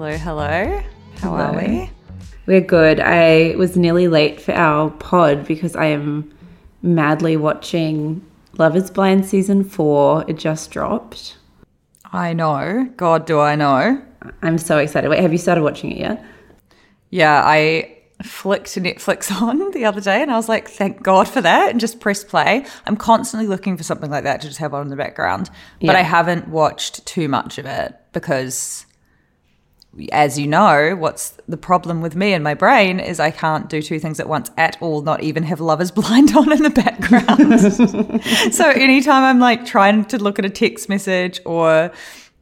Hello, hello. How are we? We're good. I was nearly late for our pod because I am madly watching Love is Blind season four. It just dropped. I know. God, do I know. I'm so excited. Wait, have you started watching it yet? Yeah, I flicked Netflix on the other day and I was like, thank God for that, and just press play. I'm constantly looking for something like that to just have on in the background. But Yeah. I haven't watched too much of it because, as you know, what's the problem with me and my brain is I can't do two things at once at all, not even have Love is Blind on in the background. so anytime I'm like trying to look at a text message or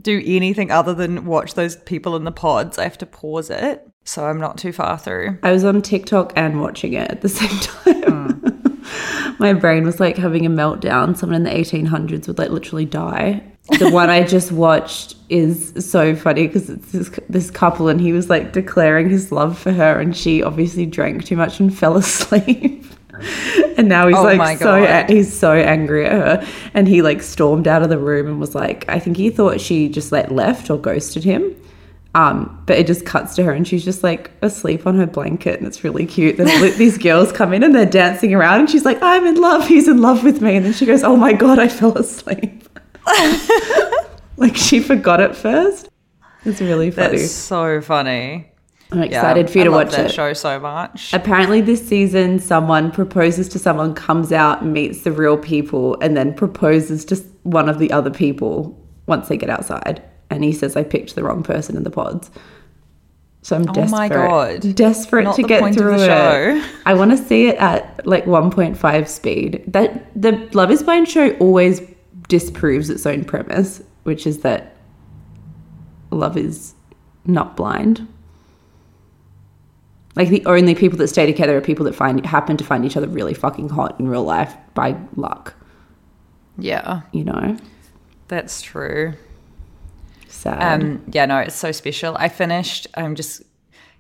do anything other than watch those people in the pods, I have to pause it. So I'm not too far through. I was on TikTok and watching it at the same time. Hmm. My brain was like having a meltdown. Someone in the 1800s would like literally die. The one I just watched is so funny because it's this, this couple and he was like declaring his love for her and she obviously drank too much and fell asleep. And now he's Oh like so he's so angry at her and he like stormed out of the room and was like I think he thought she just like left or ghosted him. Um, but it just cuts to her and she's just like asleep on her blanket and it's really cute. Then these girls come in and they're dancing around and she's like, I'm in love, he's in love with me. And then she goes, Oh my god, I fell asleep. like she forgot it first. It's really funny. That's so funny. I'm Yeah, excited for you to watch that it. show so much. Apparently, this season, someone proposes to someone, comes out, meets the real people, and then proposes to one of the other people once they get outside. And he says, I picked the wrong person in the pods. So I'm Oh desperate. my God. Desperate Not to get through the it. show. I want to see it at like 1.5 speed. That the Love is Blind show always disproves its own premise, which is that love is not blind. Like the only people that stay together are people that find happen to find each other really fucking hot in real life by luck. Yeah, You know, that's true. sad. Um, yeah, no, it's so special. I finished. I'm just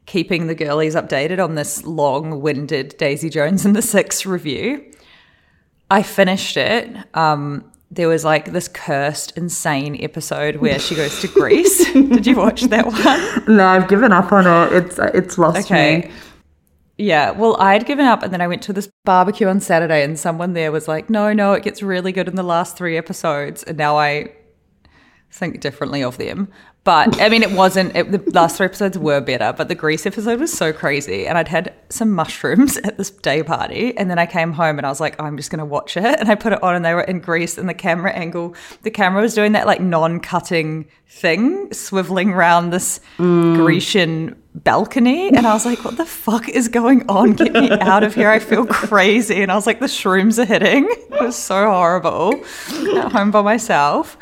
keeping the girlies updated on this long-winded Daisy Jones and the Six review. I finished it. Um, there was like this cursed, insane episode where she goes to Greece. Did you watch that one? no, I've given up on it. It's it's lost Okay. Yeah, well, I'd given up and then I went to this barbecue on Saturday and someone there was like, no, no, it gets really good in the last three episodes. And now I think differently of them. But I mean, it wasn't, it, the last three episodes were better, but the Greece episode was so crazy. And I'd had some mushrooms at this day party. And then I came home and I was like, I'm just going to watch it. And I put it on and they were in Greece, and the camera angle, the camera was doing that like non cutting thing, swiveling around this mm. Grecian balcony. And I was like, what the fuck is going on? Get me out of here. I feel crazy. And I was like, the shrooms are hitting. It was so horrible at home by myself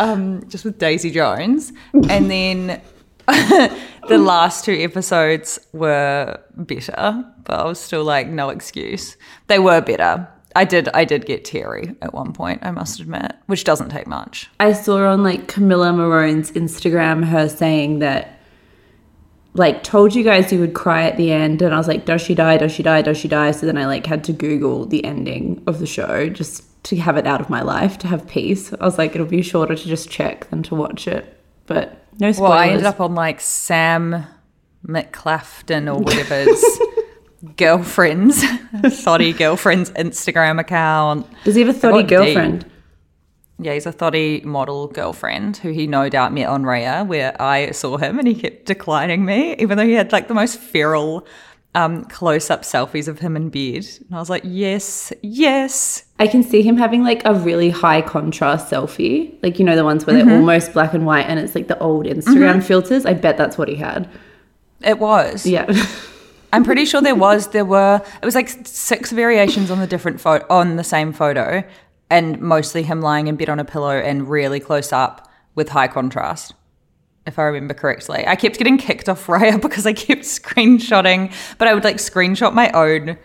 um, just with Daisy Jones. And then the last two episodes were better, but I was still like, no excuse. They were better. I did I did get teary at one point, I must admit, which doesn't take much. I saw on like Camila Morrone's Instagram her saying that like told you guys you would cry at the end and I was like, does she die? Does she die? Does she die? So then I like had to Google the ending of the show just to have it out of my life, to have peace. I was like, it'll be shorter to just check than to watch it. But no spoilers. Well, I ended up on like Sam McClafton or whatever's girlfriend's, thotty girlfriend's Instagram account. Does he have a thotty girlfriend? deep. Yeah, he's a thotty model girlfriend who he no doubt met on Raya, where I saw him and he kept declining me, even though he had like the most feral um, close up selfies of him in bed. And I was like, yes, yes. I can see him having like a really high contrast selfie. Like, you know, the ones where they're almost black and white and it's like the old Instagram filters. I bet that's what he had. It was. Yeah. I'm pretty sure there was there were it was like six variations on the different photo on the same photo, and mostly him lying in bed on a pillow and really close up with high contrast. If I remember correctly, I kept getting kicked off Raya because I kept screenshotting, but I would like screenshot my own.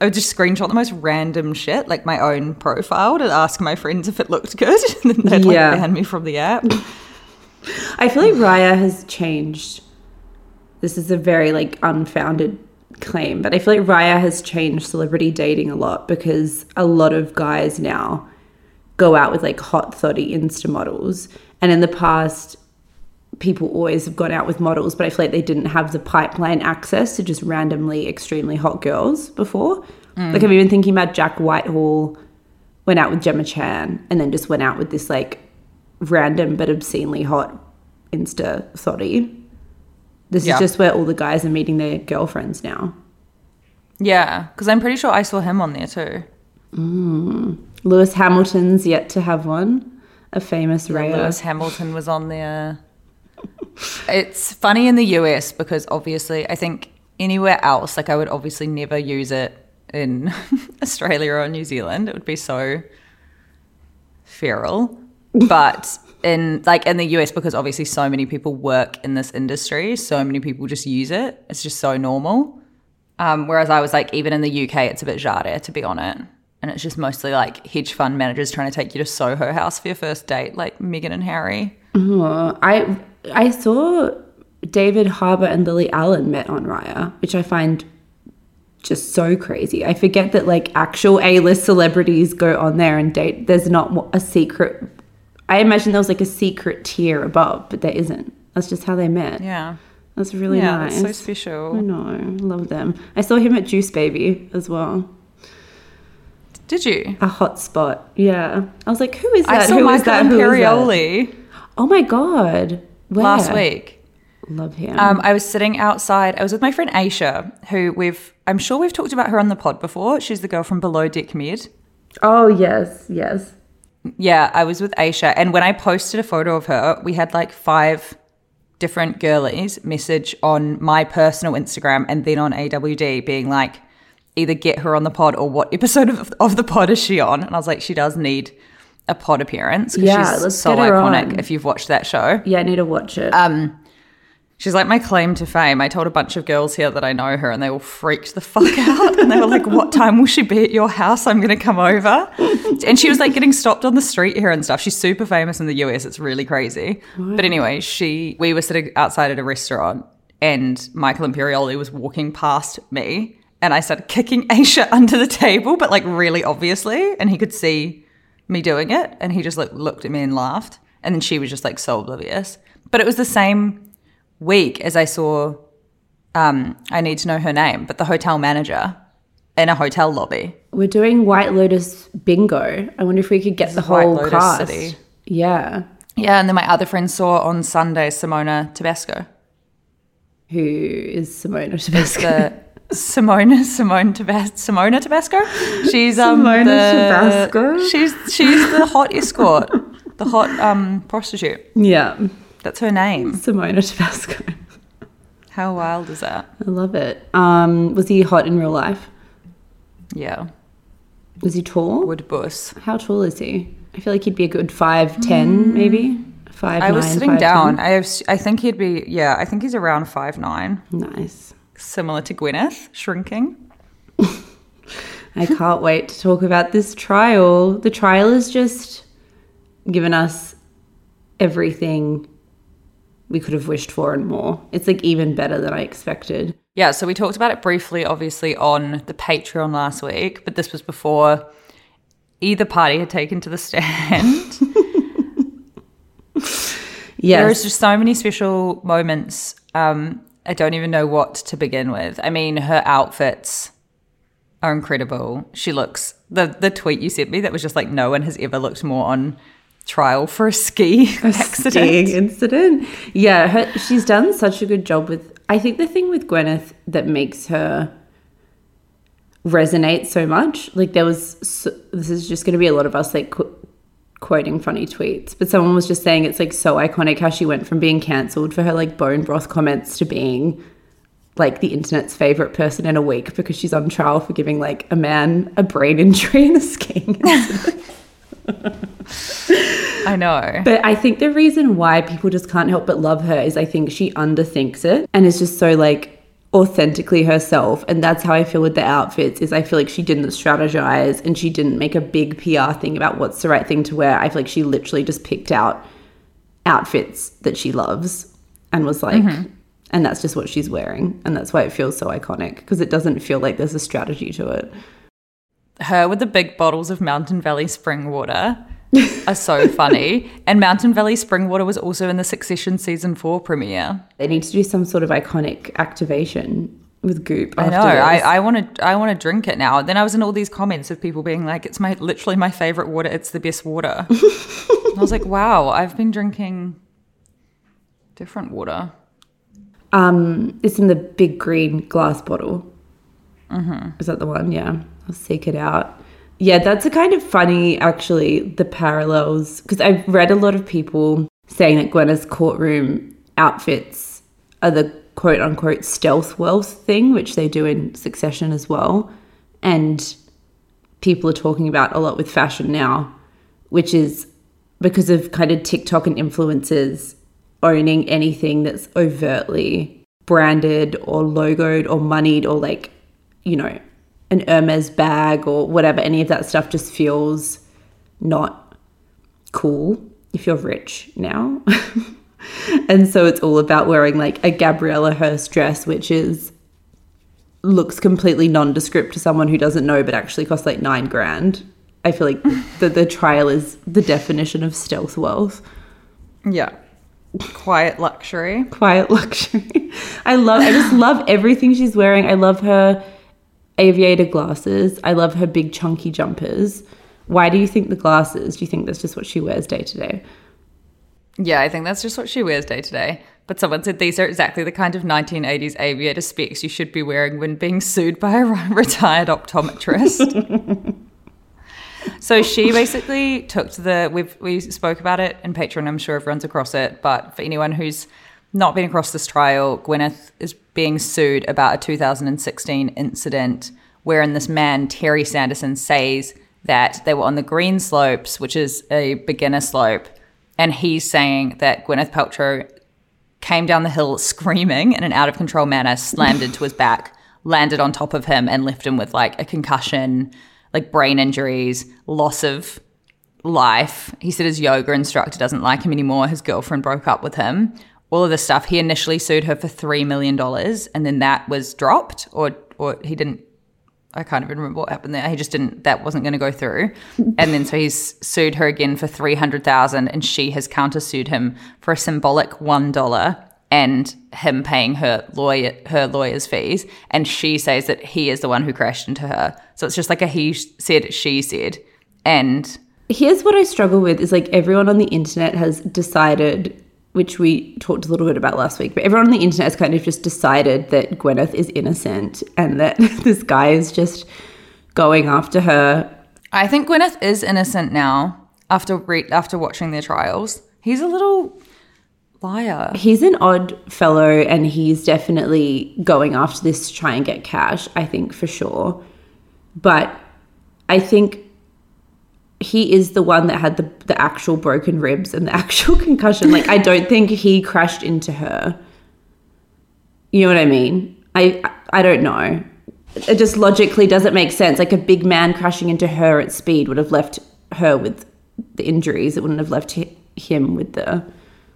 I would just screenshot the most random shit, like my own profile, to ask my friends if it looked good, and then they'd like Yeah. ban me from the app. I feel like Raya has changed. This is a very like unfounded claim, but I feel like Raya has changed celebrity dating a lot because a lot of guys now go out with like hot thotty Insta models. And in the past, people always have gone out with models, but I feel like they didn't have the pipeline access to just randomly extremely hot girls before. Mm. Like I'm even thinking about Jack Whitehall went out with Gemma Chan and then just went out with this like random but obscenely hot Insta thotty. This Yeah. is just where all the guys are meeting their girlfriends now. Yeah, because I'm pretty sure I saw him on there too. Mm. Lewis Hamilton's yet to have one, a famous Raya. Lewis Hamilton was on there. It's funny in the US because obviously I think anywhere else, like I would obviously never use it in Australia or New Zealand. It would be so feral. But in like in the US, because obviously so many people work in this industry, so many people just use it. It's just so normal. Um, whereas I was like, even in the UK, it's a bit jade to be on it. And it's just mostly like hedge fund managers trying to take you to Soho House for your first date, like Meghan and Harry. I I saw David Harbour and Lily Allen met on Raya, which I find just so crazy. I forget that like actual A-list celebrities go on there and date. There's not a secret. I imagine there was like a secret tier above, but there isn't. That's just how they met. Yeah. That's really yeah, nice. that's so special. I know, love them. I saw him at Juice Baby as well. Did you? A hot spot. Yeah. I was like, who is that? I saw who is Michael that? Who is that? Oh my god. Where? last week. Love him. Um, I was sitting outside. I was with my friend Aesha, who we've, I'm sure we've talked about her on the pod before. She's the girl from Below Deck Med. oh yes, yes. Yeah, I was with Aesha. And when I posted a photo of her, we had like five different girlies message on my personal Instagram and then on AWD being like, either get her on the pod or what episode of, of the pod is she on? And I was like, she does need a pod appearance because Yeah, she's so iconic on. if you've watched that show. Yeah, I need to watch it. Um, She's like my claim to fame. I told a bunch of girls here that I know her and they all freaked the fuck out. And they were like, What time will she be at your house? I'm going to come over. And she was like getting stopped on the street here and stuff. She's super famous in the US. It's really crazy. But anyway, she, we were sitting outside at a restaurant and Michael Imperioli was walking past me and I started kicking Aesha under the table, but like really obviously. And he could see me doing it and he just like looked at me and laughed. And then she was just like so oblivious. But it was the same week as I saw um, I need to know her name, but the hotel manager in a hotel lobby. We're doing White Lotus bingo. I wonder if we could get the is White whole Lotus cast. City. Yeah. Yeah, and then my other friend saw on Sunday Simona Tabasco. Who is Simona Tabasco? The Simona Simone Tabas- Simona Tabasco. She's um Simona the, Tabasco? She's she's the hot escort, the hot um prostitute. yeah. That's her name. Simona Tabasco. How wild is that? I love it. Um, was he hot in real life? Yeah, Was he tall? Wood Bus. How tall is he? I feel like he'd be a good five ten, maybe five. Mm. I was nine, sitting 5'10". down. I have, I think he'd be yeah. I think he's around five nine. Nice. Similar to Gwyneth, shrinking. I can't wait to talk about this trial. The trial has just given us everything we could have wished for and more. It's like even better than I expected. Yeah, so we talked about it briefly, obviously, on the Patreon last week, but this was before either party had taken to the stand. Yes. There's just so many special moments. Um, I don't even know what to begin with. I mean, her outfits are incredible. She looks the the tweet you sent me that was just like no one has ever looked more on trial for a ski accident. skiing incident. Yeah, her, she's done such a good job with. I think the thing with Gwyneth that makes her resonate so much, like there was. So, this is just going to be a lot of us like qu- quoting funny tweets, but someone was just saying it's like so iconic how she went from being cancelled for her like bone broth comments to being like the internet's favorite person in a week because she's on trial for giving like a man a brain injury in a skiing. I know. But I think the reason why people just can't help but love her is I think she underthinks it and is just so like authentically herself and that's how I feel with the outfits is I feel like she didn't strategize and she didn't make a big PR thing about what's the right thing to wear. I feel like she literally just picked out outfits that she loves and was like mm-hmm. and that's just what she's wearing and that's why it feels so iconic because it doesn't feel like there's a strategy to it. her with the big bottles of Mountain Valley spring water are so funny. And Mountain Valley spring water was also in the Succession season four premiere. They need to do some sort of iconic activation with Goop. I know. I, this. I want to. I want to drink it now. Then I was in all these comments of people being like, "It's my literally my favorite water. It's the best water." I was like, "Wow, I've been drinking different water." Um, it's in the big green glass bottle. Is that the one? Yeah, I'll seek it out. Yeah, that's a kind of funny, actually, the parallels because I've read a lot of people saying that Gwyneth's courtroom outfits are the quote unquote stealth wealth thing, which they do in Succession as well, and people are talking about a lot with fashion now, which is because of kind of TikTok and influencers owning anything that's overtly branded or logoed or moneyed or like, you know, an Hermes bag or whatever. Any of that stuff just feels not cool if you're rich now. and so it's all about wearing like a Gabriela Hearst dress, which is looks completely nondescript to someone who doesn't know but actually costs like nine grand. I feel like the, the trial is the definition of stealth wealth. Yeah, quiet luxury. quiet luxury. I love I just love everything she's wearing. I love her aviator glasses. I love her big chunky jumpers. Why do you think the glasses? Do you think that's just what she wears day to day? Yeah, I think that's just what she wears day to day. But someone said these are exactly the kind of 1980s aviator specs you should be wearing when being sued by a retired optometrist. so she basically took to the we've we spoke about it in Patreon. I'm sure everyone's across it, but for anyone who's not been across this trial, Gwyneth is being sued about a 2016 incident wherein this man Terry Sanderson says that they were on the green slopes, which is a beginner slope, and he's saying that Gwyneth Paltrow came down the hill screaming in an out of control manner, slammed into his back, landed on top of him, and left him with like a concussion, like brain injuries, loss of life. He said his yoga instructor doesn't like him anymore. His girlfriend broke up with him. All of this stuff. He initially sued her for three million dollars, and then that was dropped, or or he didn't. I can't even remember what happened there. He just didn't. That wasn't going to go through, and then so he's sued her again for three hundred thousand, and she has countersued him for a symbolic one dollar and him paying her lawyer her lawyer's fees. And she says that he is the one who crashed into her. So it's just like a he said, she said, and Here's what I struggle with is like everyone on the internet has decided, which we talked a little bit about last week, but everyone on the internet has kind of just decided that Gwyneth is innocent and that this guy is just going after her. I think Gwyneth is innocent now after re- after watching their trials. He's a little liar. He's an odd fellow and he's definitely going after this to try and get cash, I think for sure. But I think he is the one that had the, the actual broken ribs and the actual concussion. Like, I don't think he crashed into her. You know what I mean? I I don't know. It just logically doesn't make sense. Like a big man crashing into her at speed would have left her with the injuries. It wouldn't have left him with the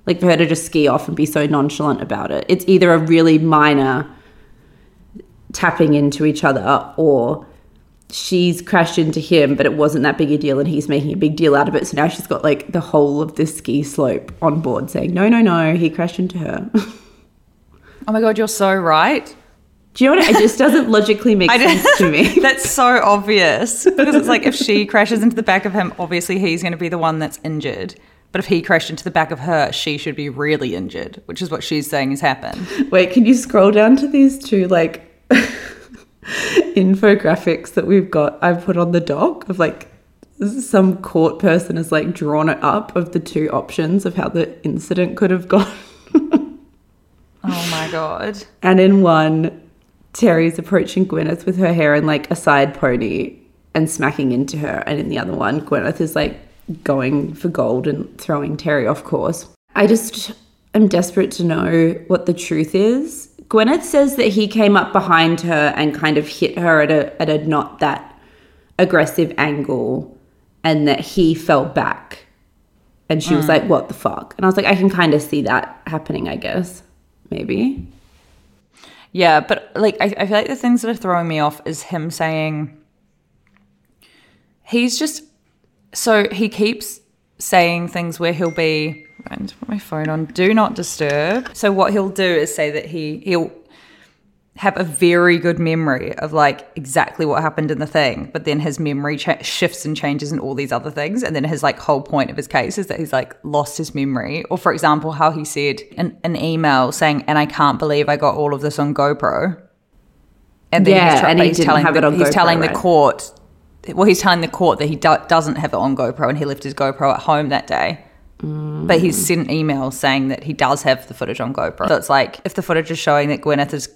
Like for her to just ski off and be so nonchalant about it. It's either a really minor tapping into each other or she's crashed into him, but it wasn't that big a deal and he's making a big deal out of it. So now she's got like the whole of this ski slope on board saying, no, no, no, he crashed into her. Oh my god, you're so right. Do you know what? It just doesn't logically make sense to me. That's so obvious because it's like if she crashes into the back of him, obviously he's going to be the one that's injured. But if he crashed into the back of her, she should be really injured, which is what she's saying has happened. Wait, can you scroll down to these two like infographics that we've got? I've put on the doc of like some court person has like drawn it up of the two options of how the incident could have gone. Oh my god. And in one, Terry's approaching Gwyneth with her hair in like a side pony and smacking into her. And in the other one, Gwyneth is like going for gold and throwing Terry off course. I just am desperate to know what the truth is. Gwyneth says that he came up behind her and kind of hit her at a at a not that aggressive angle and that he fell back. And she was mm. like, What the fuck? And I was like, I can kind of see that happening, I guess. Maybe. Yeah, but like I, I feel like the things that are throwing me off is him saying he's just so he keeps saying things where he'll be I need to put my phone on do not disturb. So what he'll do is say that he he'll have a very good memory of like exactly what happened in the thing, but then his memory cha- shifts and changes in all these other things, and then his like whole point of his case is that he's like lost his memory. Or for example, how he said in an email saying, "And I can't believe I got all of this on GoPro." And Yeah, he's and he he's telling the, he's GoPro, telling right? the court. Well, he's telling the court that he do- doesn't have it on GoPro, and he left his GoPro at home that day. But he's sent emails saying that he does have the footage on GoPro. So it's like if the footage is showing that Gwyneth is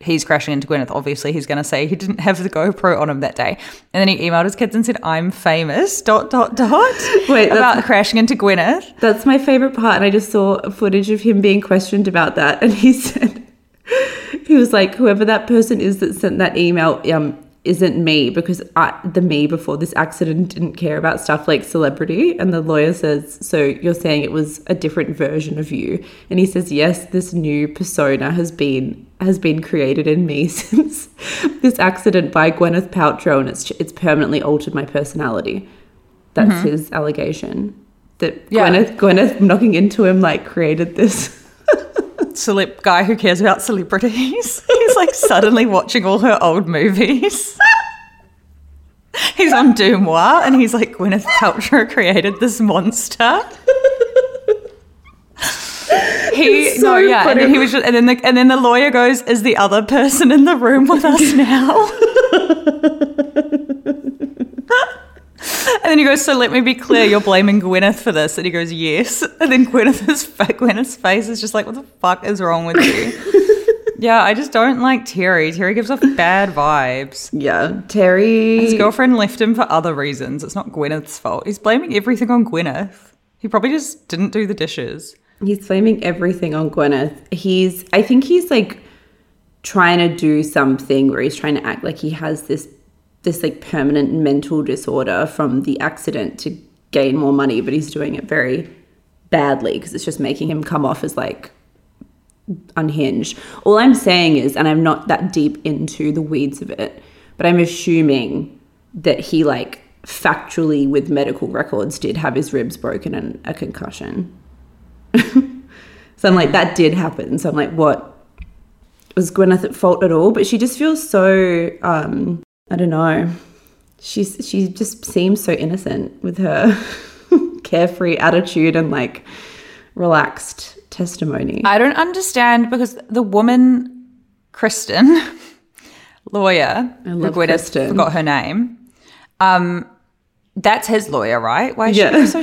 he's crashing into Gwyneth, obviously he's going to say he didn't have the GoPro on him that day. And then he emailed his kids and said, "I'm famous." Dot dot dot. Wait, about crashing into Gwyneth. That's my favorite part. And I just saw footage of him being questioned about that. And he said, he was like, whoever that person is that sent that email um, isn't me because I, the me before this accident didn't care about stuff like celebrity. And the lawyer says, so you're saying it was a different version of you? And he says, yes, this new persona has been has been created in me since this accident by Gwyneth Paltrow, and it's it's permanently altered my personality. That's mm-hmm. his allegation. That Yeah. Gwyneth Gwyneth knocking into him like created this. Celeb guy who cares about celebrities. he's like suddenly watching all her old movies. he's on DeuxMoi and he's like Gwyneth Paltrow created this monster. He so no yeah, and then he was just, and then the and then the lawyer goes, "Is the other person in the room with us now?" and then he goes, "So let me be clear, you're blaming Gwyneth for this?" And he goes, "Yes." And then Gwyneth's Gwyneth's face is just like, "What the fuck is wrong with you?" yeah, I just don't like Terry. Terry gives off bad vibes. Yeah, Terry. His girlfriend left him for other reasons. It's not Gwyneth's fault. He's blaming everything on Gwyneth. He probably just didn't do the dishes. He's blaming everything on Gwyneth. He's, I think he's like trying to do something where he's trying to act like he has this, this like permanent mental disorder from the accident to gain more money, but he's doing it very badly because it's just making him come off as like unhinged. All I'm saying is, and I'm not that deep into the weeds of it, but I'm assuming that he like factually with medical records did have his ribs broken and a concussion. so I'm like, that did happen. So I'm like, what? Was Gwyneth at fault at all? But she just feels so, um, I don't know. She's she just seems so innocent with her carefree attitude and like relaxed testimony. I don't understand because the woman, Kristin, lawyer, I love Gwyneth Kristin. forgot her name, um, that's his lawyer, right? Why is she Yeah. being so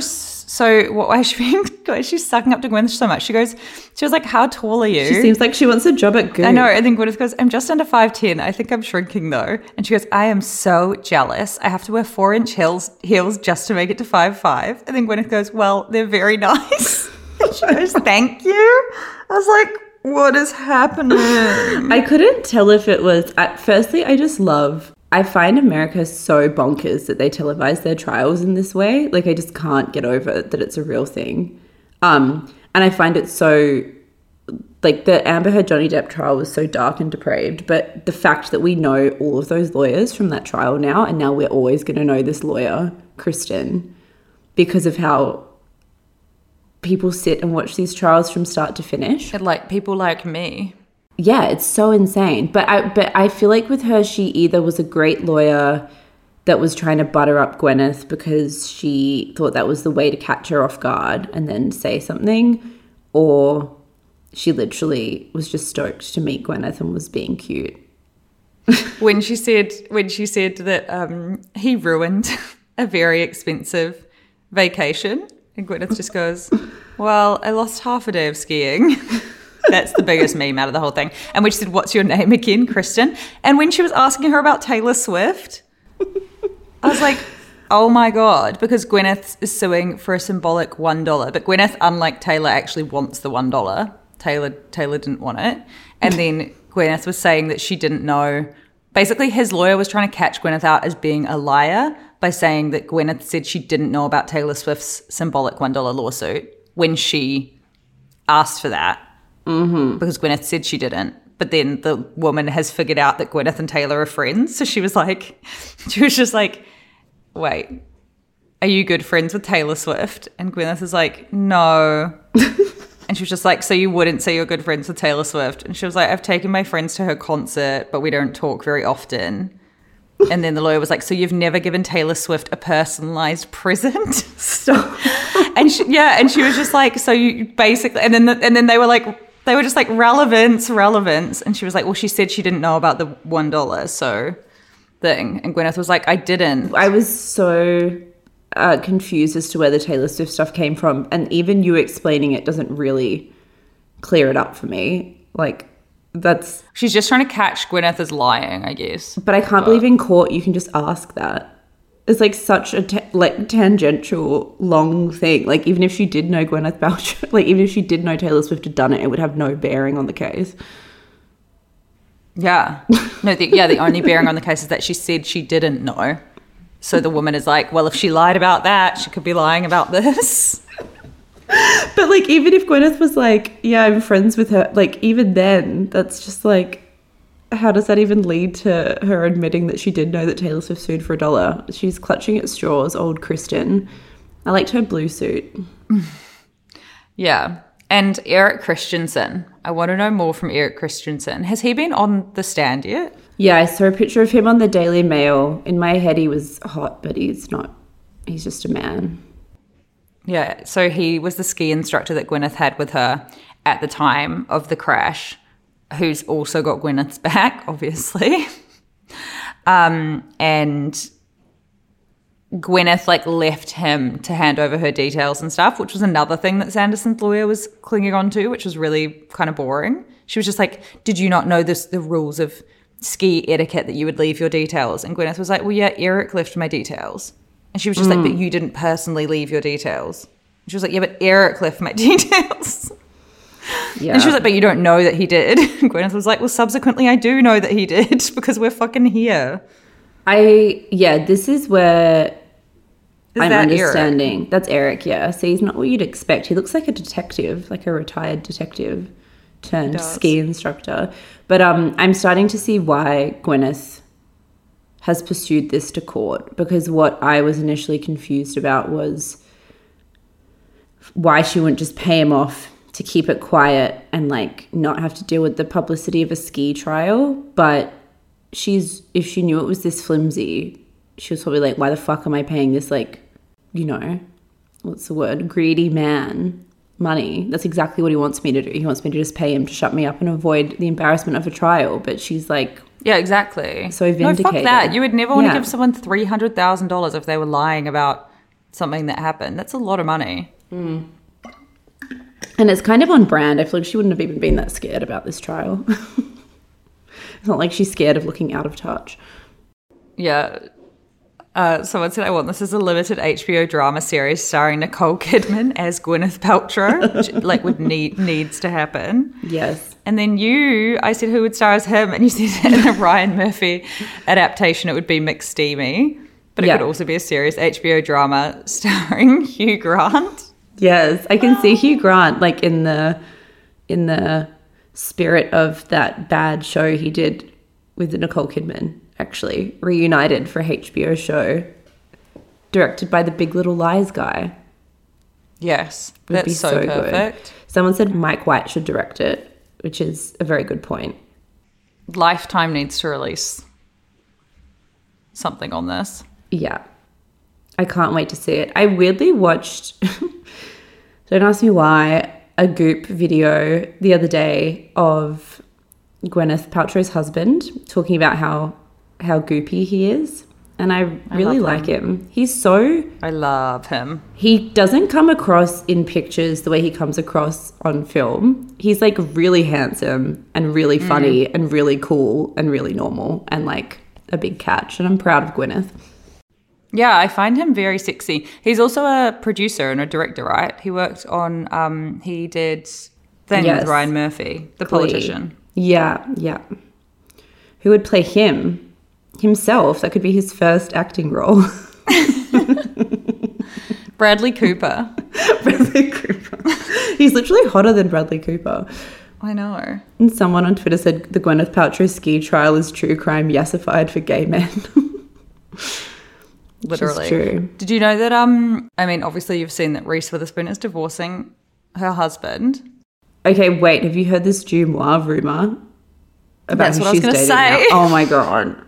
so? What? Why is she being? Why is she sucking up to Gwyneth so much? She goes. She was like, "How tall are you?" She seems like she wants a job at Goop. I know. And then Gwyneth goes, I'm just under 5'10. I think I'm shrinking though. And she goes, I am so jealous. I have to wear four inch heels, heels just to make it to 5'5. And then Gwyneth goes, Well, they're very nice. and she goes, Thank you. I was like, What is happening? I couldn't tell if it was. At firstly, I just love. I find America so bonkers that they televise their trials in this way. Like I just can't get over that it's a real thing. Um, And I find it so like the Amber Heard Johnny Depp trial was so dark and depraved, but the fact that we know all of those lawyers from that trial now, and now we're always going to know this lawyer, Kristin, because of how people sit and watch these trials from start to finish. And, like people like me. Yeah, it's so insane. But I but I feel like with her she either was a great lawyer that was trying to butter up Gwyneth because she thought that was the way to catch her off guard and then say something or she literally was just stoked to meet Gwyneth and was being cute. when she said when she said that um, he ruined a very expensive vacation, and Gwyneth just goes, "Well, I lost half a day of skiing." That's the biggest meme out of the whole thing. And when she said, "What's your name again, Kristin?" and when she was asking her about Taylor Swift, I was like. Oh my god! Because Gwyneth is suing for a symbolic one dollar, but Gwyneth, unlike Taylor, actually wants the one dollar. Taylor Taylor didn't want it. And then Gwyneth was saying that she didn't know. Basically, his lawyer was trying to catch Gwyneth out as being a liar by saying that Gwyneth said she didn't know about Taylor Swift's symbolic $1 lawsuit when she asked for that. Mm-hmm. Because Gwyneth said she didn't. But then the woman has figured out that Gwyneth and Taylor are friends. So she was like, she was just like, wait, are you good friends with Taylor Swift? And Gwyneth is like, no. And she was just like, So you wouldn't say you're good friends with Taylor Swift? And she was like, I've taken my friends to her concert, but we don't talk very often. And then the lawyer was like, So you've never given Taylor Swift a personalized present? Stop. and she, yeah, and she was just like, So you basically, and then, the, and then they were like, they were just like relevance, relevance. And she was like, Well, she said she didn't know about the $1. So thing. And Gwyneth was like, I didn't. I was so uh, confused as to where the Taylor Swift stuff came from, and even you explaining it doesn't really clear it up for me. Like that's She's just trying to catch Gwyneth as lying, I guess. But I can't believe in court you can just ask that. It's like such a ta- like tangential long thing. Like even if she did know Gwyneth Paltrow, like even if she did know Taylor Swift had done it, it would have no bearing on the case. Yeah. No, the, yeah, the only bearing on the case is that she said she didn't know. So the woman is like, well, if she lied about that, she could be lying about this. But like even if Gwyneth was like, yeah, I'm friends with her, like even then, that's just like how does that even lead to her admitting that she did know that Taylor Swift sued for a dollar? She's clutching at straws, old Kristin. I liked her blue suit. Yeah. And Eric Christiansen. I want to know more from Eric Christiansen. Has he been on the stand yet? Yeah, I saw a picture of him on the Daily Mail. In my head, he was hot, but he's not. He's just a man. Yeah. So he was the ski instructor that Gwyneth had with her at the time of the crash, who's also got Gwyneth's back, obviously. um, and Gwyneth like left him to hand over her details and stuff, which was another thing that Sanderson's lawyer was clinging on to, which was really kind of boring. She was just like, "Did you not know this the rules of ski etiquette that you would leave your details?" And Gwyneth was like, "Well, yeah, Eric left my details." And she was just like, "But you didn't personally leave your details." And she was like, "Yeah, but Eric left my details." Yeah. And she was like, "But you don't know that he did." And Gwyneth was like, "Well, subsequently, I do know that he did because we're fucking here." I yeah, this is where Is I'm that Eric? understanding. That's Eric, yeah. See, he's not what you'd expect. He looks like a detective, like a retired detective turned ski instructor. But um, I'm starting to see why Gwyneth has pursued this to court because what I was initially confused about was why she wouldn't just pay him off to keep it quiet and like not have to deal with the publicity of a ski trial. But she's if she knew it was this flimsy, she was probably like, why the fuck am I paying this like, you know, what's the word, greedy man money? That's exactly what he wants me to do. He wants me to just pay him to shut me up and avoid the embarrassment of a trial. But she's like, Yeah, exactly. So vindicated. No, fuck that. You would never want Yeah. to give someone three hundred thousand dollars if they were lying about something that happened. That's a lot of money. Hmm. And it's kind of on brand. I feel like she wouldn't have even been that scared about this trial. it's not like she's scared of looking out of touch. Yeah. Uh, someone said, I want this as a limited HBO drama series starring Nicole Kidman as Gwyneth Paltrow, which like would need needs to happen. Yes. And then you, I said, who would star as him? And you said in a Ryan Murphy adaptation, it would be McSteamy. But it Yeah. could also be a serious HBO drama starring Hugh Grant. Yes, I can see Hugh oh. Grant like in the in the spirit of that bad show he did with Nicole Kidman. Actually, reunited for HBO show, directed by the Big Little Lies guy. Yes, Would that's be so, so good. perfect. Someone said Mike White should direct it, which is a very good point. Lifetime needs to release something on this. Yeah. I can't wait to see it. I weirdly watched, don't ask me why, a Goop video the other day of Gwyneth Paltrow's husband talking about how how goopy he is. And I really love like him. He's so I love him. he doesn't come across in pictures the way he comes across on film. He's like really handsome and really mm-hmm. funny and really cool and really normal and like a big catch. And I'm proud of Gwyneth. Yeah, I find him very sexy. He's also a producer and a director, right? He worked on um he did thing Yes. with Ryan Murphy, the Glee. politician. Yeah, yeah. Who would play him? Himself. That could be his first acting role. Bradley Cooper. Bradley Cooper. He's literally hotter than Bradley Cooper. I know. And someone on Twitter said the Gwyneth Paltrow ski trial is true crime yesified for gay men. Literally. true. Did you know that um I mean obviously you've seen that Reese Witherspoon is divorcing her husband. okay, wait. Have you heard this DeuxMoi rumor? About That's who what I was she's gonna dating say. now? Oh my god.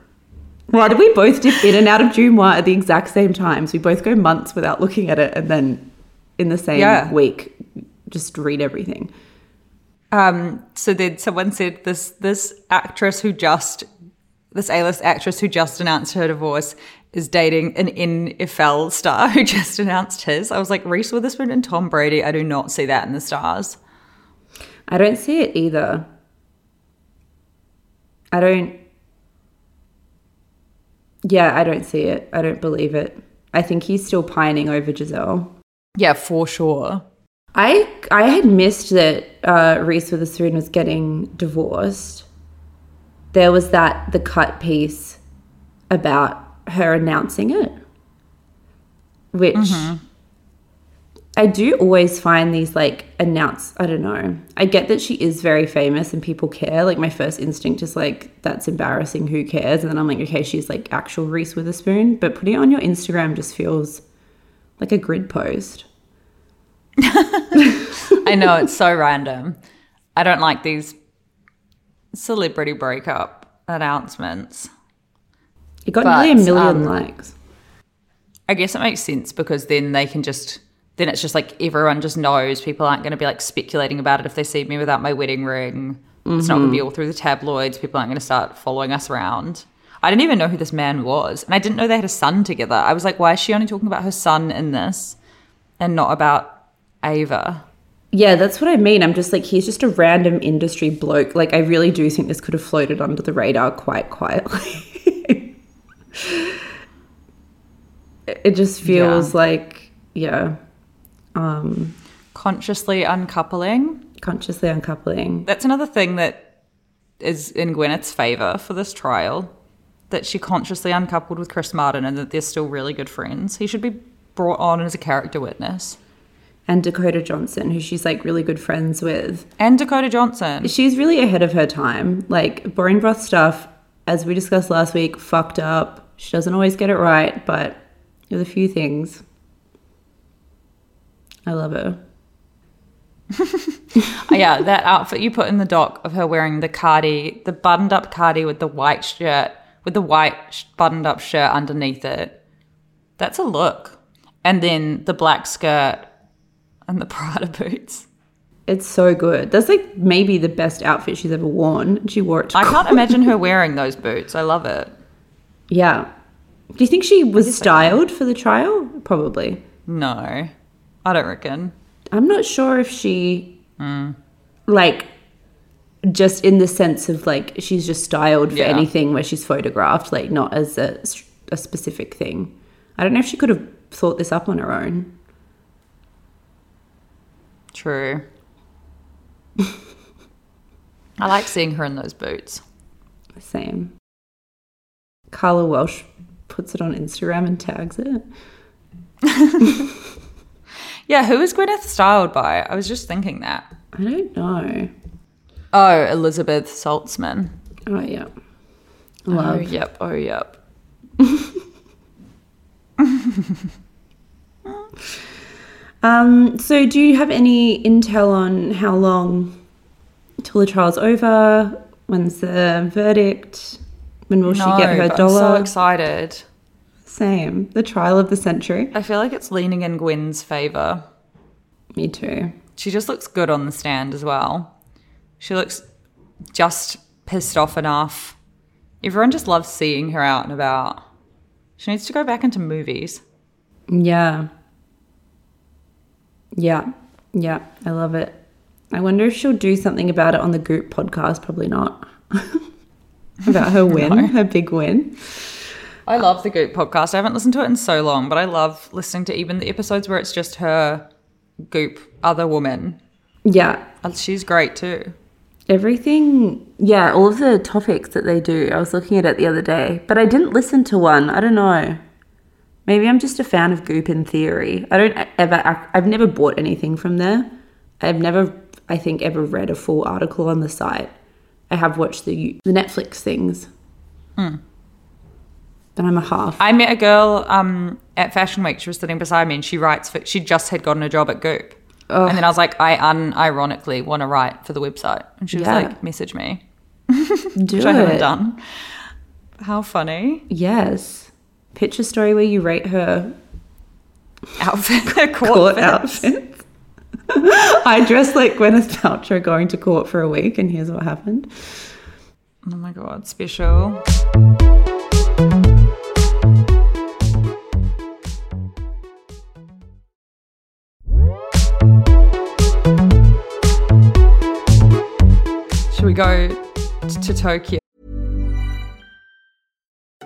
Why did we both dip in and out of DeuxMoi at the exact same times? We both go months without looking at it, and then in the same Yeah. week, just read everything. Um, so then someone said this this actress who just this A-list actress who just announced her divorce is dating an NFL star who just announced his. I was like Reese Witherspoon and Tom Brady. I do not see that in the stars. I don't see it either. I don't. Yeah, I don't see it. I don't believe it. I think he's still pining over Gisele. Yeah, for sure. I I had missed that uh, Reese Witherspoon was getting divorced. There was that the cut piece about her announcing it, which mm-hmm. I do always find these like announce. I don't know. I get that she is very famous and people care. Like my first instinct is like that's embarrassing. Who cares? And then I'm like, okay, she's like actual Reese Witherspoon. But putting it on your Instagram just feels like a grid post. I know it's so random. I don't like these celebrity breakup announcements. It got But, nearly a million um, likes. I guess it makes sense because then they can just then it's just like everyone just knows people aren't going to be like speculating about it if they see me without my wedding ring. It's not going to be all through the tabloids. People aren't going to start following us around. I didn't even know who this man was, and I didn't know they had a son together. I was like, why is she only talking about her son in this, and not about Ava? Yeah, that's what I mean. I'm just like, he's just a random industry bloke. Like, I really do think this could have floated under the radar quite quietly. it just feels Yeah. like, yeah, um, Consciously uncoupling. consciously uncoupling. That's another thing that is in Gwyneth's favor for this trial. That she consciously uncoupled with Chris Martin and that they're still really good friends. He should be brought on as a character witness. And Dakota Johnson, who she's like really good friends with. And Dakota Johnson. She's really ahead of her time. Like, Boring Broth stuff, as we discussed last week, fucked up. She doesn't always get it right, but there's a few things. I love her. Yeah, that outfit you put in the doc of her wearing the cardi, the buttoned up cardi with the white shirt, with the white buttoned up shirt underneath it. That's a look. And then the black skirt and the Prada boots. It's so good. That's like maybe the best outfit she's ever worn. She wore it I can't imagine her wearing those boots. I love it. Yeah. Do you think she was styled for the trial? Probably. No, I don't reckon. I'm not sure if she, mm. like, just in the sense of like she's just styled for Yeah. anything where she's photographed, like not as a, a specific thing. I don't know if she could have thought this up on her own. True. I like seeing her in those boots. Same. Carla Welch puts it on Instagram and tags it. Yeah, who is Gwyneth styled by? I was just thinking that. I don't know. Oh, Elizabeth Saltzman. Oh yeah. Oh, Love. Oh, yep. Oh, yep. Um, so do you have any intel on how long till the trial's over? When's the verdict? When will she get her dollar? I'm so excited. Same. The trial of the century. I feel like it's leaning in Gwen's favor. Me too. She just looks good on the stand as well. She looks just pissed off enough. Everyone just loves seeing her out and about. She needs to go back into movies. Yeah. Yeah. Yeah. I love it. I wonder if she'll do something about it on the Goop podcast. Probably not. about her win, her big win. I love the Goop podcast. I haven't listened to it in so long, but I love listening to even the episodes where it's just her, Goop, other woman. Yeah. She's great too. Everything, yeah, all of the topics that they do. I was looking at it the other day, but I didn't listen to one. I don't know. Maybe I'm just a fan of Goop in theory. I don't ever, I've never bought anything from there. I've never, I think, ever read a full article on the site. I have watched the the Netflix things. Then I'm a half. I met a girl um, at Fashion Week. She was sitting beside me, and she writes. For, she just had gotten a job at Goop, and then I was like, I unironically want to write for the website, and she was Yeah. like, message me, do which I haven't it. done. How funny Yes. Picture story where you rate her outfit, court, court fits. outfits. I dressed like Gwyneth Paltrow going to court for a week, and here's what happened. Oh my god, special. Should we go to Tokyo?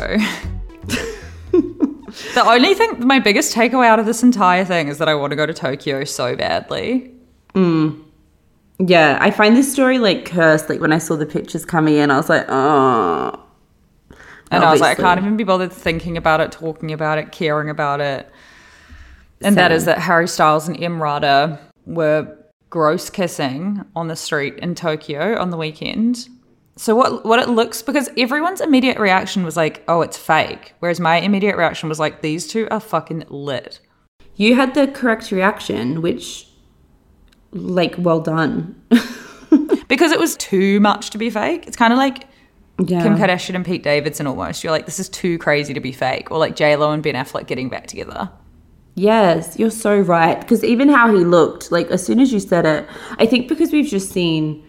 Go. the only thing, my biggest takeaway out of this entire thing is that I want to go to Tokyo so badly. Mm. Yeah, I find this story like cursed. Like when I saw the pictures coming in, I was like, oh. And I was like, I can't even be bothered thinking about it, talking about it, caring about it. And that Same. is that Harry Styles and Emrata were gross kissing on the street in Tokyo on the weekend. So what what it looks because everyone's immediate reaction was like, oh, it's fake. Whereas my immediate reaction was like, these two are fucking lit. You had the correct reaction, which, like, well done. Because it was too much to be fake. It's kind of like yeah. Kim Kardashian and Pete Davidson almost. You're like, this is too crazy to be fake. Or like J Lo and Ben Affleck getting back together. Yes, you're so right. Because even how he looked, like, as soon as you said it, I think because we've just seen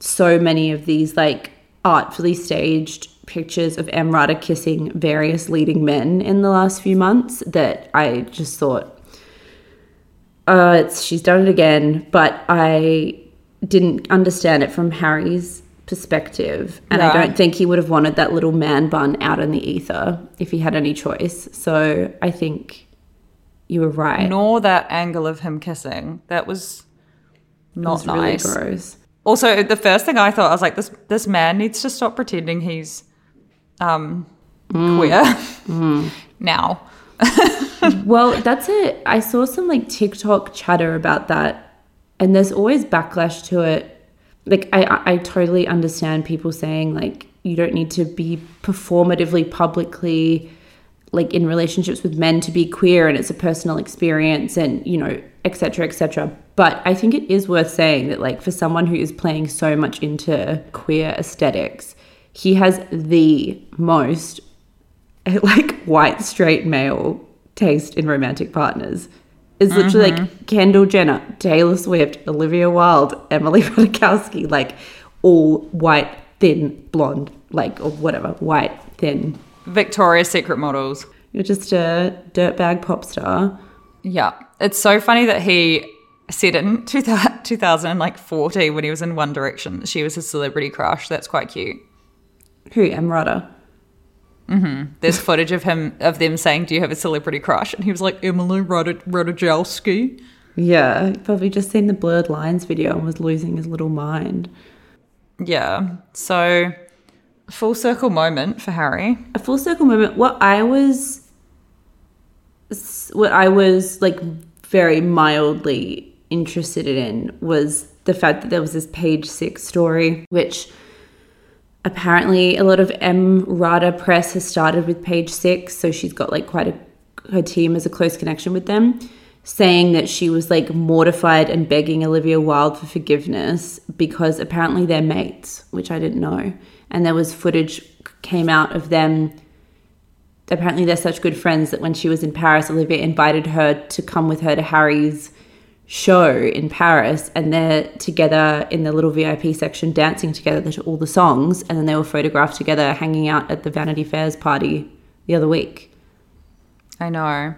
so many of these, like, artfully staged pictures of Emrata kissing various leading men in the last few months that I just thought, uh, it's, she's done it again. But I didn't understand it from Harry's perspective. And I don't think he would have wanted that little man bun out in the ether if he had any choice. So I think you were right. Nor that angle of him kissing. That was not was really nice. gross. Also, the first thing I thought, I was like, this this man needs to stop pretending he's um queer now. Well, that's it. I saw some like TikTok chatter about that, and there's always backlash to it. Like, I I totally understand people saying like you don't need to be performatively publicly like in relationships with men to be queer and it's a personal experience and you know etc etc but i think it is worth saying that like for someone who is playing so much into queer aesthetics he has the most like white straight male taste in romantic partners it's literally like mm-hmm. Kendall Jenner, Taylor Swift, Olivia Wilde, Emily Ratajkowski, like all white, thin, blonde, like or whatever, white, thin. Victoria's Secret models. You're just a dirtbag pop star. Yeah. It's so funny that he said in 2000, 2014 when he was in One Direction she was his celebrity crush. That's quite cute. Who? Emrata. Mm-hmm. There's footage of him of them saying, "Do you have a celebrity crush?" And he was like, "Emily Ratajkowski." Yeah, probably just seen the blurred lines video and was losing his little mind. Yeah. So, full circle moment for Harry. a full circle moment what i was what i was like very mildly interested in was the fact that there was this page six story which apparently a lot of Emrata press has started with page six so she's got like quite a her team has a close connection with them saying that she was like mortified and begging olivia wilde for forgiveness because apparently they're mates which i didn't know. And there was footage came out of them apparently they're such good friends that when she was in Paris, Olivia invited her to come with her to Harry's show in Paris, and they're together in the little VIP section dancing together to all the songs, and then they were photographed together hanging out at the Vanity Fair's party the other week. I know.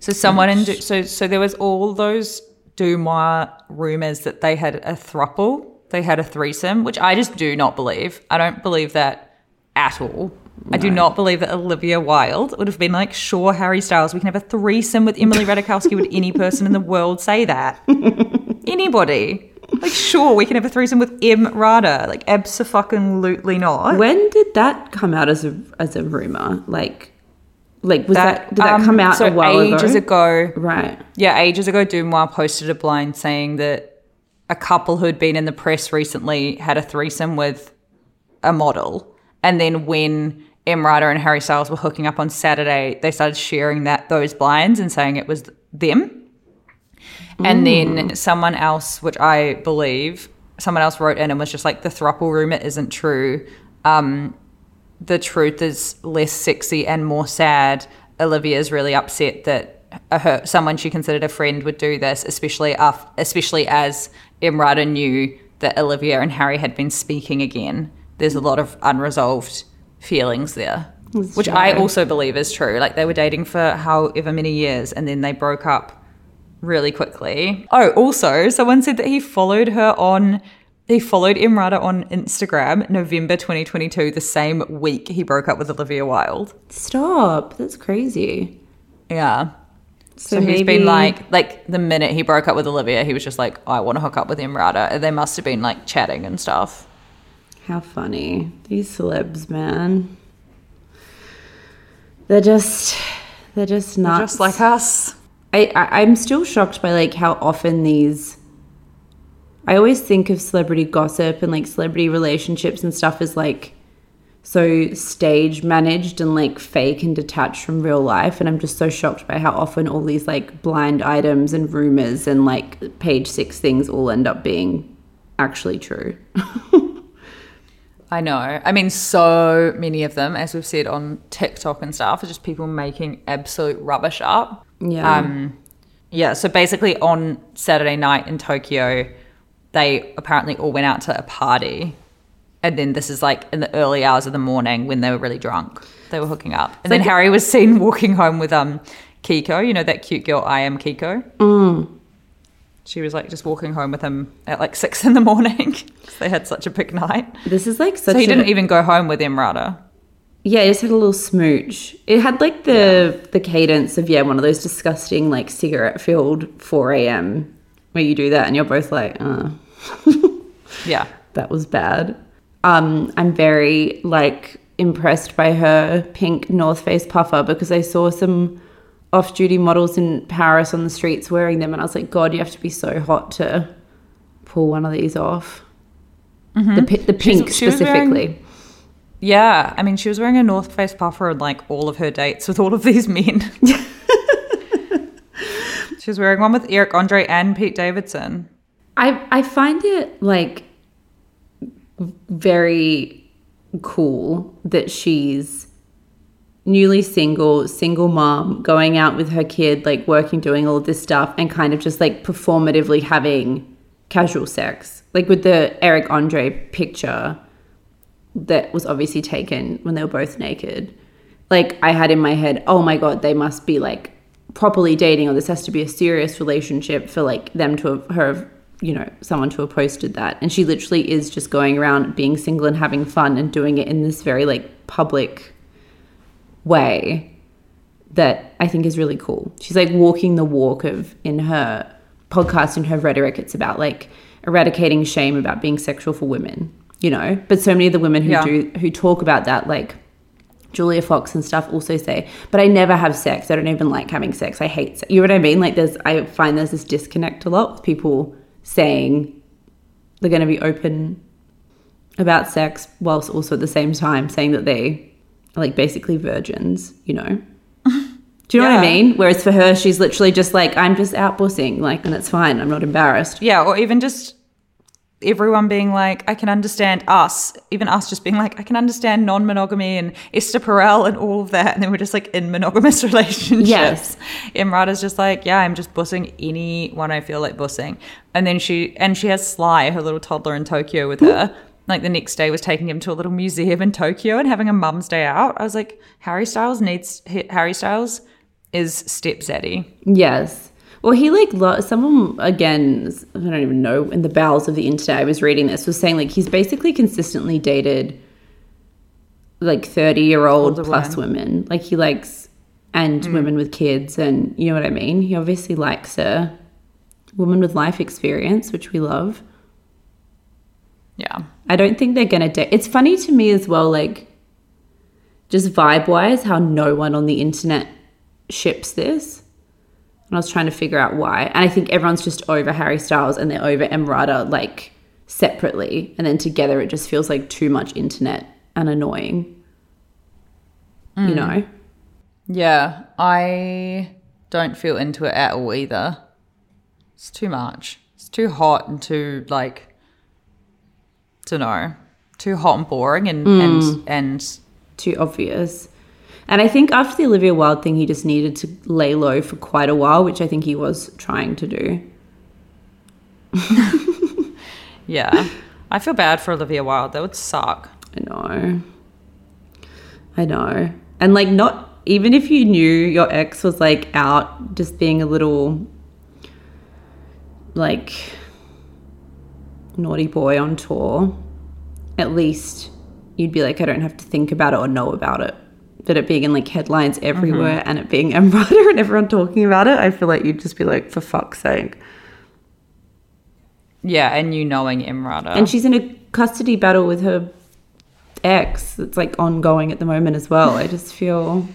So someone in so so there was all those DeuxMoi rumors that they had a thruple, they had a threesome, which I just do not believe. I don't believe that at all. I do not believe that Olivia Wilde would have been like, sure, Harry Styles, we can have a threesome with Emily Ratajkowski. would any person in the world say that? Anybody? Like, sure, we can have a threesome with Emrata. Like, absolutely not. When did that come out as a as a rumor? Like, like was that, did that um, come out so a while ages ago? ago? Right. Yeah, ages ago, DeuxMoi posted a blind saying that a couple who'd been in the press recently had a threesome with a model. And then when Emrata and Harry Styles were hooking up on Saturday, they started sharing that those blinds and saying it was them. And then someone else, which I believe, someone else wrote in and was just like, the thruple rumor isn't true. Um, the truth is less sexy and more sad. Olivia is really upset that her someone she considered a friend would do this, especially af- especially as Emrata knew that Olivia and Harry had been speaking again. There's a lot of unresolved feelings there, which I also believe is true. Like they were dating for however many years, and then they broke up really quickly. Oh, also, someone said that he followed her on. He followed Emrata on Instagram November 2022, the same week he broke up with Olivia Wilde. Stop. That's crazy. Yeah. So, So, he's maybe been like, like the minute he broke up with Olivia, he was just like, I want to hook up with Emrata. And they must have been like chatting and stuff. How funny. These celebs, man. They're just they're just not Just like us. I, I I'm still shocked by like how often these I always think of celebrity gossip and like celebrity relationships and stuff as like so stage managed and like fake and detached from real life and I'm just so shocked by how often all these like blind items and rumors and like page 6 things all end up being actually true. I know. I mean, so many of them, as we've said on TikTok and stuff, are just people making absolute rubbish up. Yeah. Um, yeah. So basically, on Saturday night in Tokyo, they apparently all went out to a party, and then this is like in the early hours of the morning when they were really drunk. They were hooking up, and then Harry was seen walking home with um Kiko. You know that cute girl, I am Kiko. Mm. She was like just walking home with him at like six in the morning. they had such a big night. This is like such So he a- didn't even go home with Emrata. Yeah, it just had a little smooch. It had like the the cadence of yeah, one of those disgusting like cigarette filled four a.m. where you do that and you're both like, uh, Yeah. that was bad. Um, I'm very like impressed by her pink North Face puffer because I saw some off-duty models in Paris on the streets wearing them, and I was like, God, you have to be so hot to pull one of these off. The pi- the pink Mm-hmm. was wearing- specifically. Yeah, I mean, she was wearing a North Face puffer and like all of her dates with all of these men. she was wearing one with Eric Andre and Pete Davidson. I I find it like very cool that she's newly single, single mom, going out with her kid, like working, doing all this stuff, and kind of just like performatively having casual sex. Like with the Eric Andre picture that was obviously taken when they were both naked. Like I had in my head, oh my god, they must be like properly dating, or this has to be a serious relationship for like them to have her, you know, someone to have posted that. And she literally is just going around being single and having fun and doing it in this very like public way that I think is really cool. She's like walking the walk of in her podcast and her rhetoric. It's about like eradicating shame about being sexual for women, you know. But so many of the women who Yeah. do who talk about that, like Julia Fox and stuff, also say, "But I never have sex. I don't even like having sex. I hate sex." You know what I mean? Like there's, I find there's this disconnect a lot with people saying they're going to be open about sex whilst also at the same time saying that they like basically virgins, you know? Do you know what I mean? Whereas for her, she's literally just like, I'm just out bussing, like, and it's fine. I'm not embarrassed. Yeah, or even just everyone being like, I can understand us, even us just being like, I can understand non monogamy and Esther Perel and all of that. And then we're just like in monogamous relationships. Yes. Emrata's just like, yeah, I'm just bussing anyone I feel like bussing. And then she, and she has Sly, her little toddler in Tokyo with her. Like the next day was taking him to a little museum in Tokyo and having a mum's day out. I was like, Harry Styles needs, Harry Styles is step zaddy. Yes. Well, he like lo- someone again. I don't even know. In the bowels of the internet, I was reading this was saying like he's basically consistently dated like thirty year old plus women. Like he likes and mm. women with kids, and you know what I mean. He obviously likes a woman with life experience, which we love. Yeah. I don't think they're gonna date. It's funny to me as well, like just vibe wise, how no one on the internet ships this. And I was trying to figure out why. And I think everyone's just over Harry Styles and they're over Emrata like separately. And then together it just feels like too much internet and annoying. You mm. know? Yeah, I don't feel into it at all either. It's too much. It's too hot and too like, to know, too hot and boring and hmm. and and Too obvious. And I think after the Olivia Wilde thing, he just needed to lay low for quite a while, which I think he was trying to do. yeah. I feel bad for Olivia Wilde. That would suck. I know. I know. And like not even if you knew your ex was like out just being a little like naughty boy on tour, at least you'd be like, I don't have to think about it or know about it. But it being in like headlines everywhere and it being Emrata and everyone talking about it, I feel like you'd just be like, for fuck's sake. Yeah, and you knowing Emrata. And she's in a custody battle with her ex that's like ongoing at the moment as well. I just feel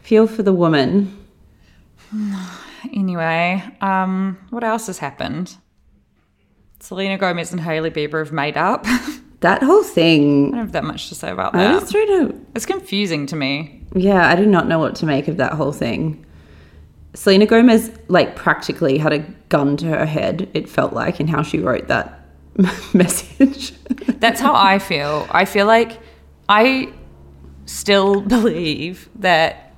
feel for the woman. anyway, um, what else has happened? Selena Gomez and Hailey Bieber have made up. That whole thing, I don't have that much to say about I that. know. It's confusing to me. Yeah, I do not know what to make of that whole thing. Selena Gomez like practically had a gun to her head. It felt like in how she wrote that message. That's how I feel. I feel like I still believe that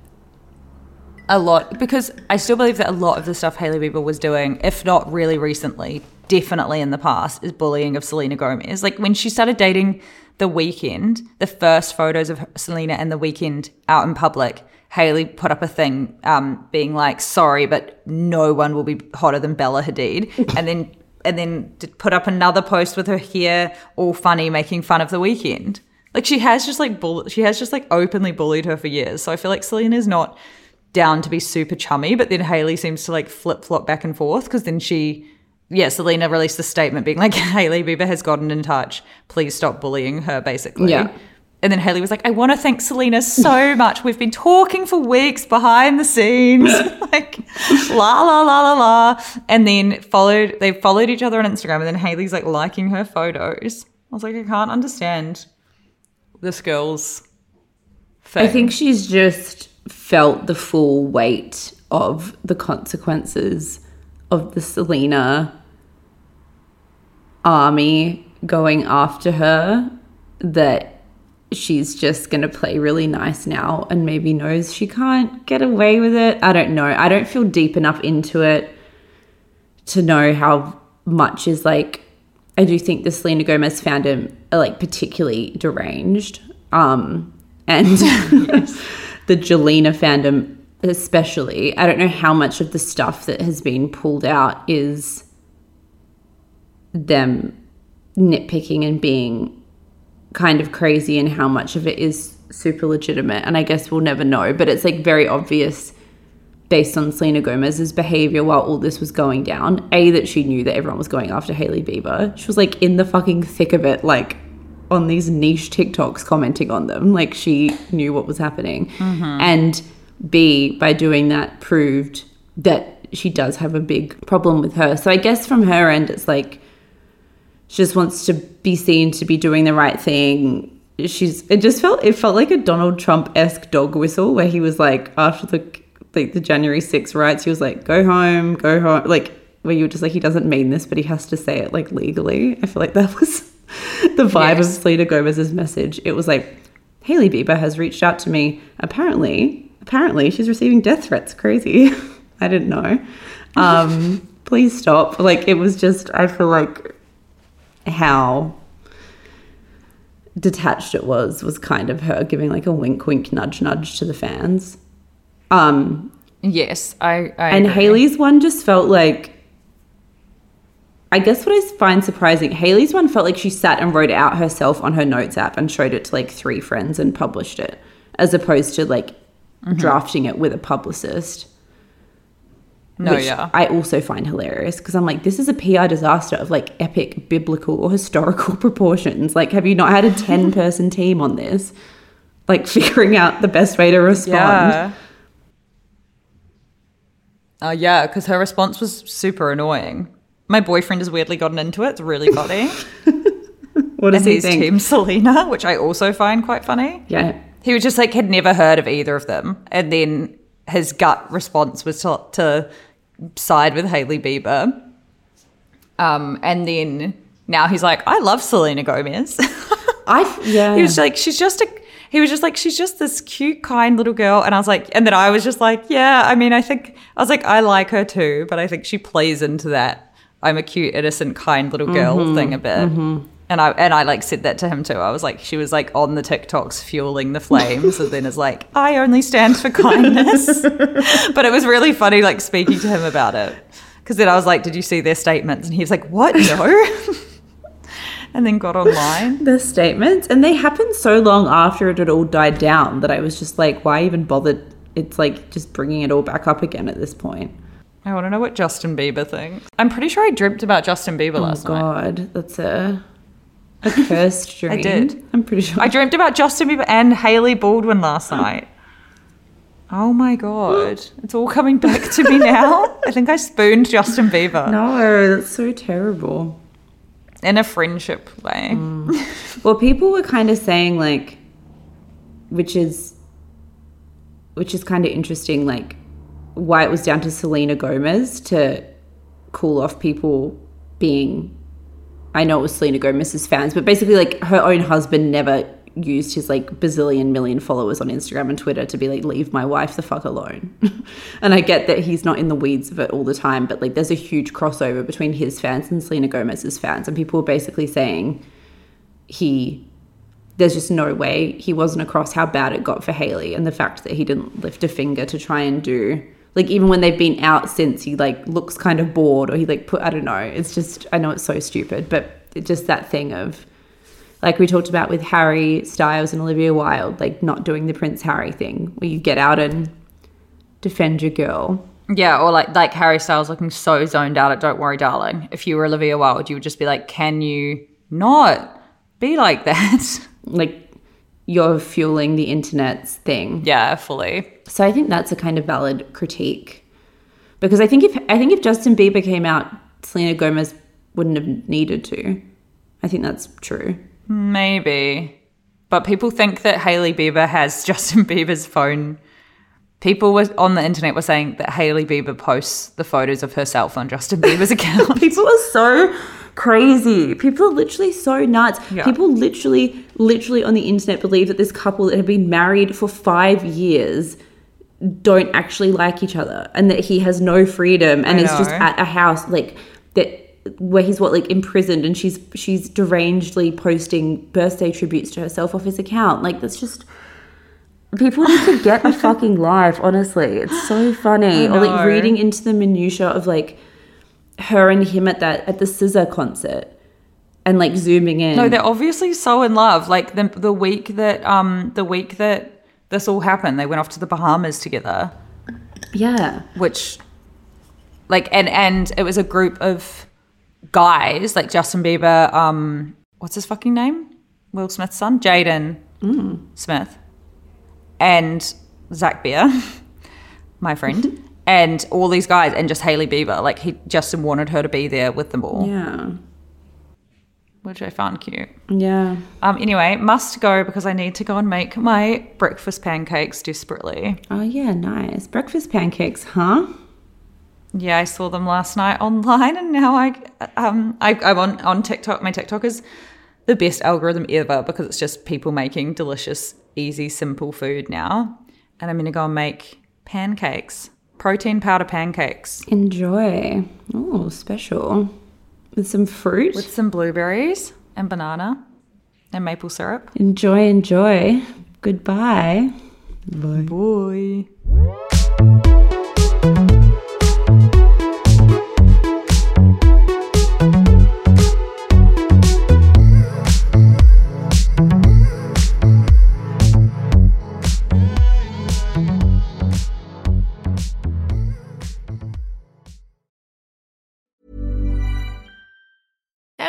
a lot because I still believe that a lot of the stuff Hailey Bieber was doing, if not really recently, definitely in the past, is bullying of Selena Gomez. Like when she started dating The Weeknd, the first photos of Selena and The Weeknd out in public, Hailey put up a thing um, being like, "Sorry, but no one will be hotter than Bella Hadid," and then and then put up another post with her hair all funny, making fun of The Weeknd. Like she has just like bull- she has just like openly bullied her for years. So I feel like Selena is not down to be super chummy, but then Hailey seems to like flip flop back and forth because then she, yeah, Selena released a statement being like, Hailey Bieber has gotten in touch. Please stop bullying her, basically. Yeah. And then Hailey was like, I want to thank Selena so much. We've been talking for weeks behind the scenes. like, la, la, la, la, la. And then followed, they followed each other on Instagram. And then Hailey's like liking her photos. I was like, I can't understand this girl's I think she's just felt the full weight of the consequences of the Selena army going after her that she's just going to play really nice now and maybe knows she can't get away with it. I don't know. I don't feel deep enough into it to know how much is like I do think the Selena Gomez fandom are like particularly deranged. Um and the Jelena fandom especially. I don't know how much of the stuff that has been pulled out is them nitpicking and being kind of crazy and how much of it is super legitimate. And I guess we'll never know, but it's like very obvious based on Selena Gomez's behavior while all this was going down. A, that she knew that everyone was going after Hailey Bieber. She was like in the fucking thick of it, like on these niche TikToks commenting on them. Like she knew what was happening. Mm-hmm. And B, by doing that, proved that she does have a big problem with her. So I guess from her end, it's like she just wants to be seen to be doing the right thing. She's it just felt it felt like a Donald Trump esque dog whistle where he was like after the like the January 6th riots, he was like, go home, go home like where you were just like he doesn't mean this, but he has to say it like legally. I feel like that was the vibe Yes. of Selena Gomez's message. It was like, Hailey Bieber has reached out to me. Apparently, apparently she's receiving death threats. Crazy. I didn't know. Um, please stop. Like it was just I feel like how detached it was was kind of her giving like a wink wink nudge nudge to the fans. Um yes, I, I and agree. Hailey's one just felt like I guess what I find surprising, Hailey's one felt like she sat and wrote it out herself on her notes app and showed it to like three friends and published it, as opposed to like Mm-hmm. drafting it with a publicist. No, which yeah. I also find hilarious because I'm like, this is a PR disaster of like epic biblical or historical proportions. Like, have you not had a 10 person team on this? Like, figuring out the best way to respond. Yeah. Uh, yeah, because her response was super annoying. My boyfriend has weirdly gotten into it. It's really funny. What does and he he's think? Team Selena, which I also find quite funny. Yeah. He was just like had never heard of either of them, and then his gut response was to, to side with Hailey Bieber. Um, and then now he's like, I love Selena Gomez. I, yeah. he was like, she's just a. He was just like, she's just this cute, kind little girl, and I was like, and then I was just like, yeah. I mean, I think I was like, I like her too, but I think she plays into that I'm a cute, innocent, kind little girl thing a bit. And I and I like said that to him too. I was like, she was like on the TikToks fueling the flames, and then is like, I only stand for kindness. but it was really funny, like speaking to him about it, because then I was like, did you see their statements? And he was like, what? No. and then got online. the statements and they happened so long after it had all died down that I was just like, why even bother? It's like just bringing it all back up again at this point. I want to know what Justin Bieber thinks. I'm pretty sure I dreamt about Justin Bieber Oh last night. God, that's a a cursed dream. I did. I'm pretty sure. I dreamt about Justin Bieber and Hailey Baldwin last night. Oh my god. It's all coming back to me now. I think I spooned Justin Bieber no, that's so terrible. in a friendship way. Mm. Well, people were kind of saying like, which is, which is kind of interesting, like why it was down to Selena Gomez to cool off people being. I know it was Selena Gomez's fans, but basically, like her own husband never used his like bazillion million followers on Instagram and Twitter to be like, leave my wife the fuck alone. and I get that he's not in the weeds of it all the time, but like there's a huge crossover between his fans and Selena Gomez's fans, and people were basically saying he there's just no way he wasn't across how bad it got for Hailey and the fact that he didn't lift a finger to try and do like even when they've been out since he like looks kind of bored or he like put I don't know it's just I know it's so stupid but it just that thing of like we talked about with Harry Styles and Olivia Wilde like not doing the Prince Harry thing where you get out and defend your girl Yeah, or like like Harry Styles looking so zoned out at Don't Worry Darling. If you were Olivia Wilde, you would just be like, Can you not be like that? like you're fueling the internet's thing yeah, fully. So I think that's a kind of valid critique. Because I think if I think if Justin Bieber came out, Selena Gomez wouldn't have needed to. I think that's true. Maybe. but people think that Hailey Bieber has Justin Bieber's phone. People were on the internet were saying that Hailey Bieber posts the photos of herself on Justin Bieber's account. People are so crazy. People are literally so nuts. Yeah. People literally, literally on the internet believe that this couple that have been married for five years don't actually like each other and that he has no freedom and is just at a house like that where he's what like imprisoned and she's she's derangedly posting birthday tributes to herself off his account. Like that's just people need to get a fucking life, honestly. It's so funny. Or like reading into the minutia of like her and him at that at the SZA concert and like zooming in. No, they're obviously so in love. Like the the week that um the week that this all happened, they went off to the Bahamas together, yeah. which like and and it was a group of guys like Justin Bieber, um what's his fucking name? Will Smith's son, Jaden Smith, and Zack Bia, my friend. And all these guys, and just Hailey Bieber, like he Justin wanted her to be there with them all, Yeah. Which I found cute. Yeah. Um, anyway, must go because I need to go and make my breakfast pancakes desperately. Oh yeah, nice. Breakfast pancakes, huh? Yeah, I saw them last night online, and now I, um, I, I'm on on TikTok. My TikTok is the best algorithm ever because it's just people making delicious, easy, simple food now. And I'm gonna go and make pancakes, protein powder pancakes Enjoy. Oh, special. With some fruit. with some blueberries and banana and maple syrup. enjoy, enjoy. Goodbye. Boy.